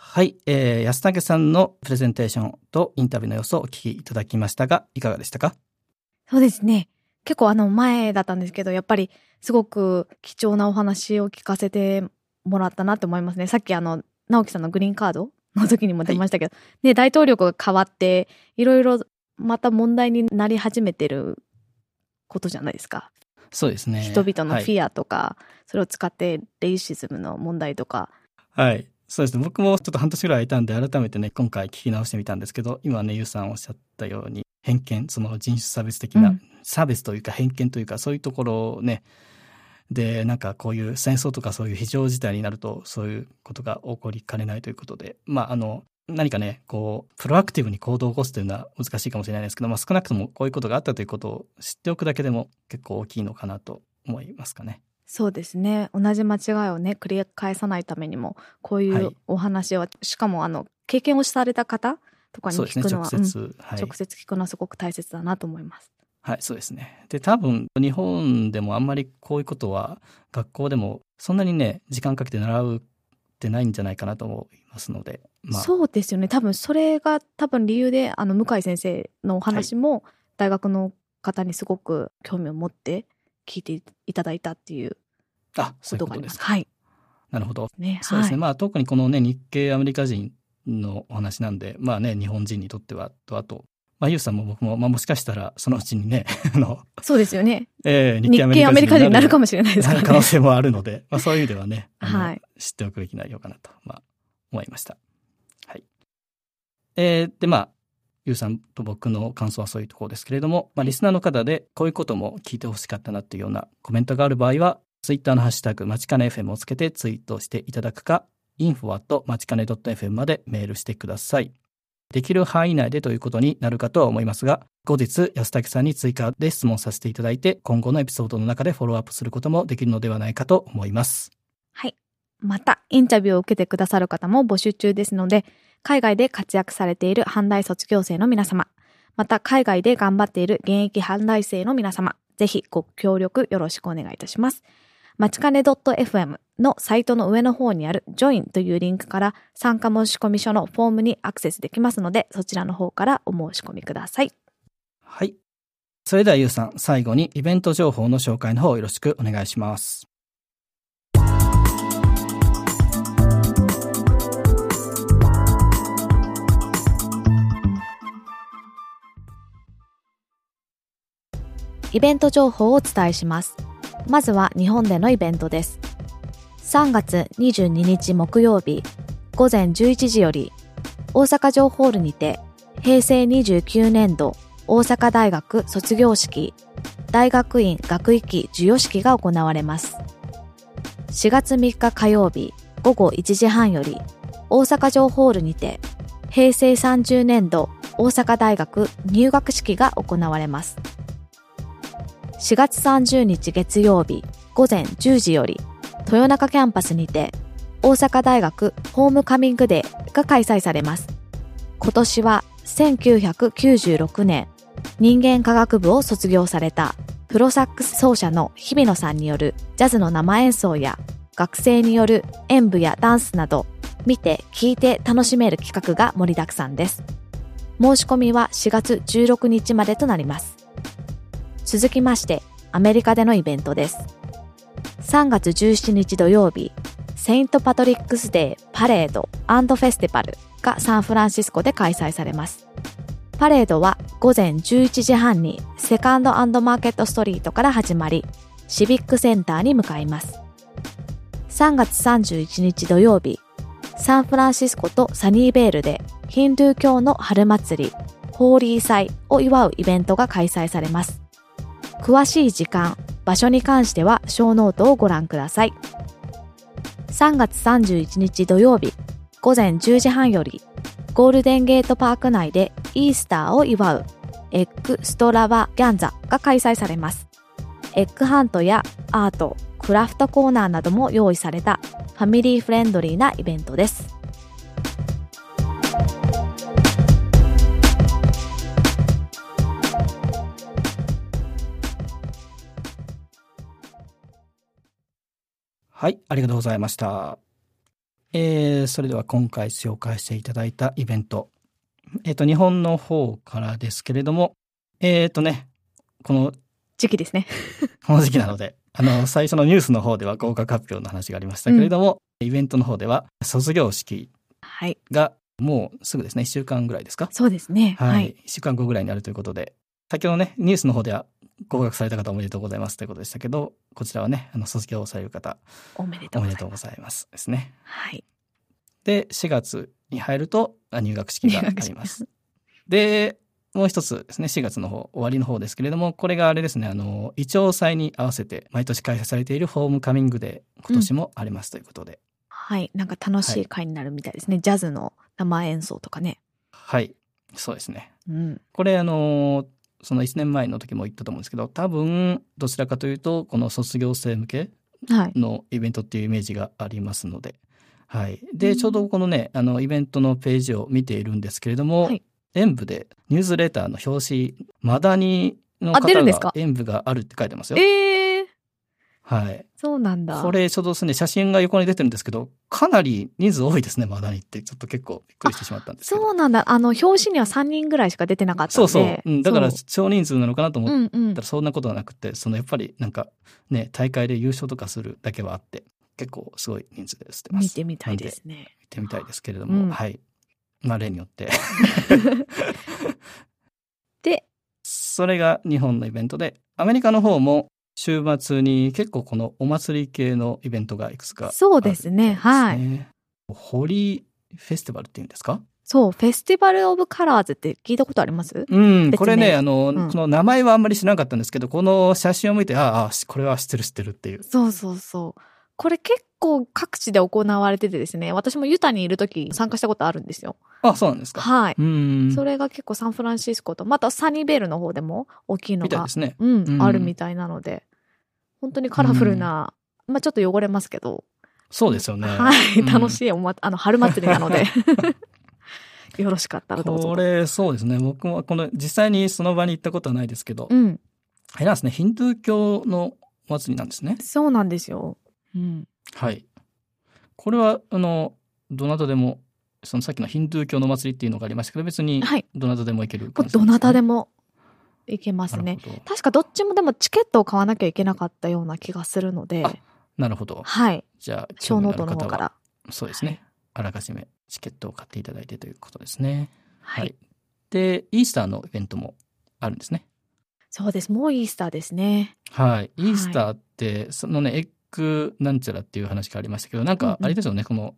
はい、えー、安武さんのプレゼンテーションとインタビューの様子をお聞きいただきましたが、いかがでしたか？そうですね。結構あの前だったんですけど、やっぱりすごく貴重なお話を聞かせてもらったなと思いますね。さっきあの、直樹さんのグリーンカードの時にも出ましたけど、ね、大統領が変わって、いろいろまた問題になり始めてることじゃないですか。そうですね。人々のはいフィアとか、それを使ってレイシズムの問題とか。はい。そうですね。僕もちょっと半年ぐらいいたんで、改めてね、今回聞き直してみたんですけど、今ね、ゆうさんおっしゃったように、偏見、その人種差別的な、うん差別というか偏見というか、そういうところをね、で、なんかこういう戦争とかそういう非常事態になると、そういうことが起こりかねないということで、まあ、あの、何かね、こう、プロアクティブに行動を起こすというのは難しいかもしれないですけど、まあ、少なくともこういうことがあったということを知っておくだけでも結構大きいのかなと思いますかね。そうですね。同じ間違いをね、繰り返さないためにも、こういはいうお話は、しかもあの、経験をされた方とかに聞くのは、直接。はい。直接聞くのはすごく大切だなと思います。はい、そうですね。で、多分、日本でもあんまりこういうことは、学校でもそんなにね、時間かけて習うってないんじゃないかなと思いますので、まあ、そうですよね。多分それが多分理由で、あの、向井先生のお話も、大学の方にすごく興味を持って聞いていただいたっていうあ、そういうことがあります。すか。はい。なるほど。ね。そうですね。はい。まあ、特にこのね、日系アメリカ人のお話なんで、まあね、日本人にとっては、と、あと、まあ、ゆうさんも僕も、まあ、もしかしたら、そのうちにね、[laughs] あの、そうですよね。えー日系アメリカ人になるかももしれないですから可能。性もあるので、まあ、そういう意味ではね、[laughs] はい知っておくべき内容かなと、まあ、思いました。はい。えーで、まあ、ゆうさんと僕の感想はそういうところですけれども、まあ、リスナーの方でこういうことも聞いてほしかったなっていうようなコメントがある場合は、ツイッターのハッシュタグ、まちかね FM をつけてツイートしていただくか、info@ まちかね .fm までメールしてください。できる範囲内でということになるかとは思いますが、後日安武さんに追加で質問させていただいて、今後のエピソードの中でフォローアップすることもできるのではないかと思います。はい。また、インタビューを受けてくださる方も募集中ですので、海外で活躍されている阪大卒業生の皆様、また海外で頑張っている現役阪大生の皆様、ぜひご協力よろしくお願いいたします。まちかね .fm のサイトの上の方にある Join というリンクから参加申込書のフォームにアクセスできますので、そちらの方からお申し込みください。はい。それではゆうさん、最後にイベント情報の紹介の方よろしくお願いします。イベント情報をお伝えします。まずは日本でのイベントです。3月22日木曜日午前11時より大阪城ホールにて平成29年度大阪大学卒業式大学院学位期授与式が行われます。4月3日火曜日午後1時半より大阪城ホールにて平成30年度大阪大学入学式が行われます。4月30日月曜日午前10時より豊中キャンパスにて大阪大学ホームカミングデーが開催されます。今年は1996年人間科学部を卒業されたプロサックス奏者の日比野さんによるジャズの生演奏や学生による演舞やダンスなど見て聞いて楽しめる企画が盛りだくさんです。申し込みは4月16日までとなります。続きまして、アメリカでのイベントです。3月17日土曜日、セイントパトリックスデーパレードフェスティバルがサンフランシスコで開催されます。パレードは午前11時半にセカンドマーケットストリートから始まり、シビックセンターに向かいます。3月31日土曜日、サンフランシスコとサニーベールでヒンドゥー教の春祭り、ホーリー祭を祝うイベントが開催されます。詳しい時間、場所に関しては小ノートをご覧ください。3月31日土曜日、午前10時半より、ゴールデンゲートパーク内でイースターを祝うエッグストラバギャンザが開催されます。エッグハントやアート、クラフトコーナーなども用意されたファミリーフレンドリーなイベントです。はい、ありがとうございました。えー、それでは今回紹介していただいたイベント。えっ、と、日本の方からですけれども、えっ、とね、この、時期ですね。[laughs] この時期なので、あの、最初のニュースの方では合格発表の話がありましたけれども、イベントの方では卒業式はい。がもうすぐですね、1週間ぐらいですか？そうですね。ははいい。。1週間後ぐらいになるということで、先ほどね、ニュースの方では合格された方おめでとうございますということでしたけど、こちらはね、あの、卒業される方おめでとおうございま。すですね。はい。で、4月に入るとあ入学式があります式。で、もう一つですね、4月の方、終わりの方ですけれども、これがあれですね、あの、イチョウ祭に合わせて毎年開催されているホームカミングデー、今年もありますということで、はい。なんか楽しい会になるみたいですね。ジャズの生演奏とかね。はい、そうですね。うん。これあのその1年前の時も言ったと思うんですけど多分どちらかというとこの卒業生向けはい。のイベントっていうイメージがありますので、はい、うん。でちょうどこのねあのイベントのページを見ているんですけれども、はい。演舞でニュースレーターの表紙マダニの方んですか？が演舞があるって書いてますよ。ええー、はい、そうなんだ。これちょうどですね写真が横に出てるんですけどかなり人数多いですねマダニってちょっと結構びっくりしてしまったんですけど。そうなんだ。あの、表紙には3人ぐらいしか出てなかったんで。そうそう、うん、だからそ少人数なのかなと思ったらそんなことはなくてそのやっぱりなんかね大会で優勝とかするだけはあって結構すごい人数で捨てます見てみたいですね。見てみたいですけれども、うんはいまあ例によって [laughs] [laughs] で、それが日本のイベントでアメリカの方も週末に結構このお祭り系のイベントがいくつかそうですね。あはい。るんですねホリーフェスティバルっていうんですか？そう、フェスティバル・オブ・カラーズって聞いたことあります？うん、これね、あの、うんこの名前はあんまり知らなかったんですけど、この写真を見て、ああ、これは知ってる知ってるっていう。そうそうそう。これ結構各地で行われててですね、私もユタにいる時参加したことあるんですよ。あ、そうなんですか。はい。うん。それが結構サンフランシスコと、またサニーベールの方でも大きいのがね。うん、うんあるみたいなので、本当にカラフルな、まあちょっと汚れますけど、そうですよね。はい、うん楽しいおま、あの、春祭りなので、[laughs] よろしかったらどうぞ。これ、そうですね。僕もこの、実際にその場に行ったことはないですけど、うん、あれなんですね、ヒンドゥー教のお祭りなんですね。そうなんですよ。うん。はい。これは、あの、どなたでも、そのさっきのヒンドゥー教のお祭りっていうのがありましたけど、別に、はい。どなたでも行けるも感じなうどなたでもも行けますね。。確かどっちもでもチケットを買わなきゃいけなかったような気がするので、あなるほど。はい。じゃあ、小ノートの方から。そうですね。あらかじめチケットを買っていただいてということですね。はい。で、イースターのイベントもあるんですね。そうです。もうイースターですね。はい。イースターって、そのね、エッグなんちゃらっていう話がありましたけど、なんかあれですよね、この、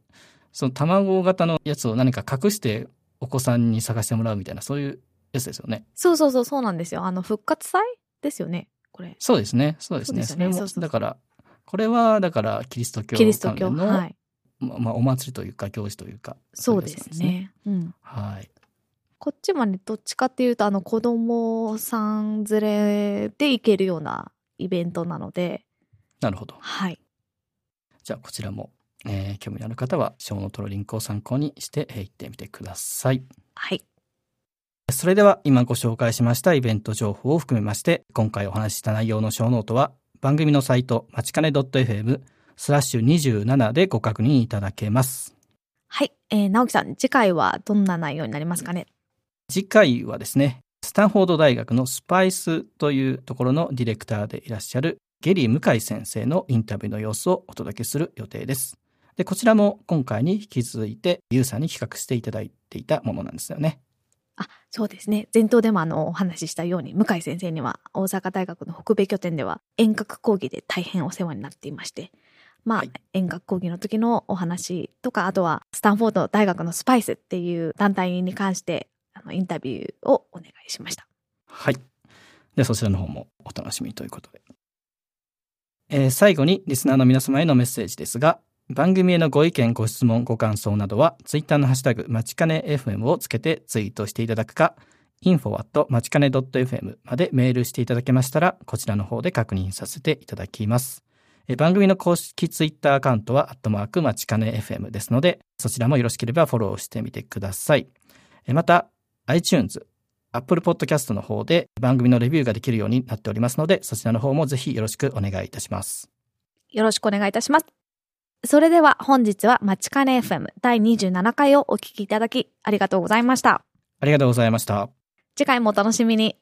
その卵型のやつを何か隠してお子さんに探してもらうみたいな、そういうやつですよね。そうそうそう、そうなんですよ。あの、復活祭ですよね。これ。そうですね。そうですね。そねれも、そうそうそうだから、これは、だから、キリスト教。関連の、はい。ままあ、お祭りというか、行事というか。そうでいやつなんす。ね。うん。はい。こっちはね、どっちかっていうと、あの、子供さん連れで行けるようなイベントなので、なるほど。はい。じゃあこちらも、えー興味のある方はショーノートのリンクを参考にして、えー行ってみてください。はい。それでは今ご紹介しましたイベント情報を含めまして今回お話しした内容のショーノートは番組のサイトまちかね .fm スラッシュ27でご確認いただけます。はい。えー、直樹さん、次回はどんな内容になりますかね？次回はですね、スタンフォード大学のスパイスというところのディレクターでいらっしゃるゲリー向井先生のインタビューの様子をお届けする予定です。で、こちらも今回に引き続いてユウさんに企画していただいていたものなんですよね。あ、そうですね。前頭でもあの、お話ししたように、向井先生には、大阪大学の北米拠点では、遠隔講義で大変お世話になっていまして、まあ、はい遠隔講義の時のお話とか、あとは、スタンフォード大学のスパイスっていう団体に関して、あの、インタビューをお願いしました。はい。で、そちらの方もお楽しみということで。えー最後にリスナーの皆様へのメッセージですが、番組へのご意見、ご質問、ご感想などは、ツイッターのハッシュタグ、まちかね FM をつけてツイートしていただくか、info at まちかね .fm までメールしていただけましたら、こちらの方で確認させていただきます。え番組の公式ツイッターアカウントは、アットマークまちかね FM ですので、そちらもよろしければフォローしてみてください。えまた、iTunes、Apple Podcast の方で番組のレビューができるようになっておりますので、そちらの方もぜひよろしくお願いいたします。よろしくお願いいたします。それでは本日はまちかね FM 第27回をお聞きいただきありがとうございました。ありがとうございました。次回もお楽しみに。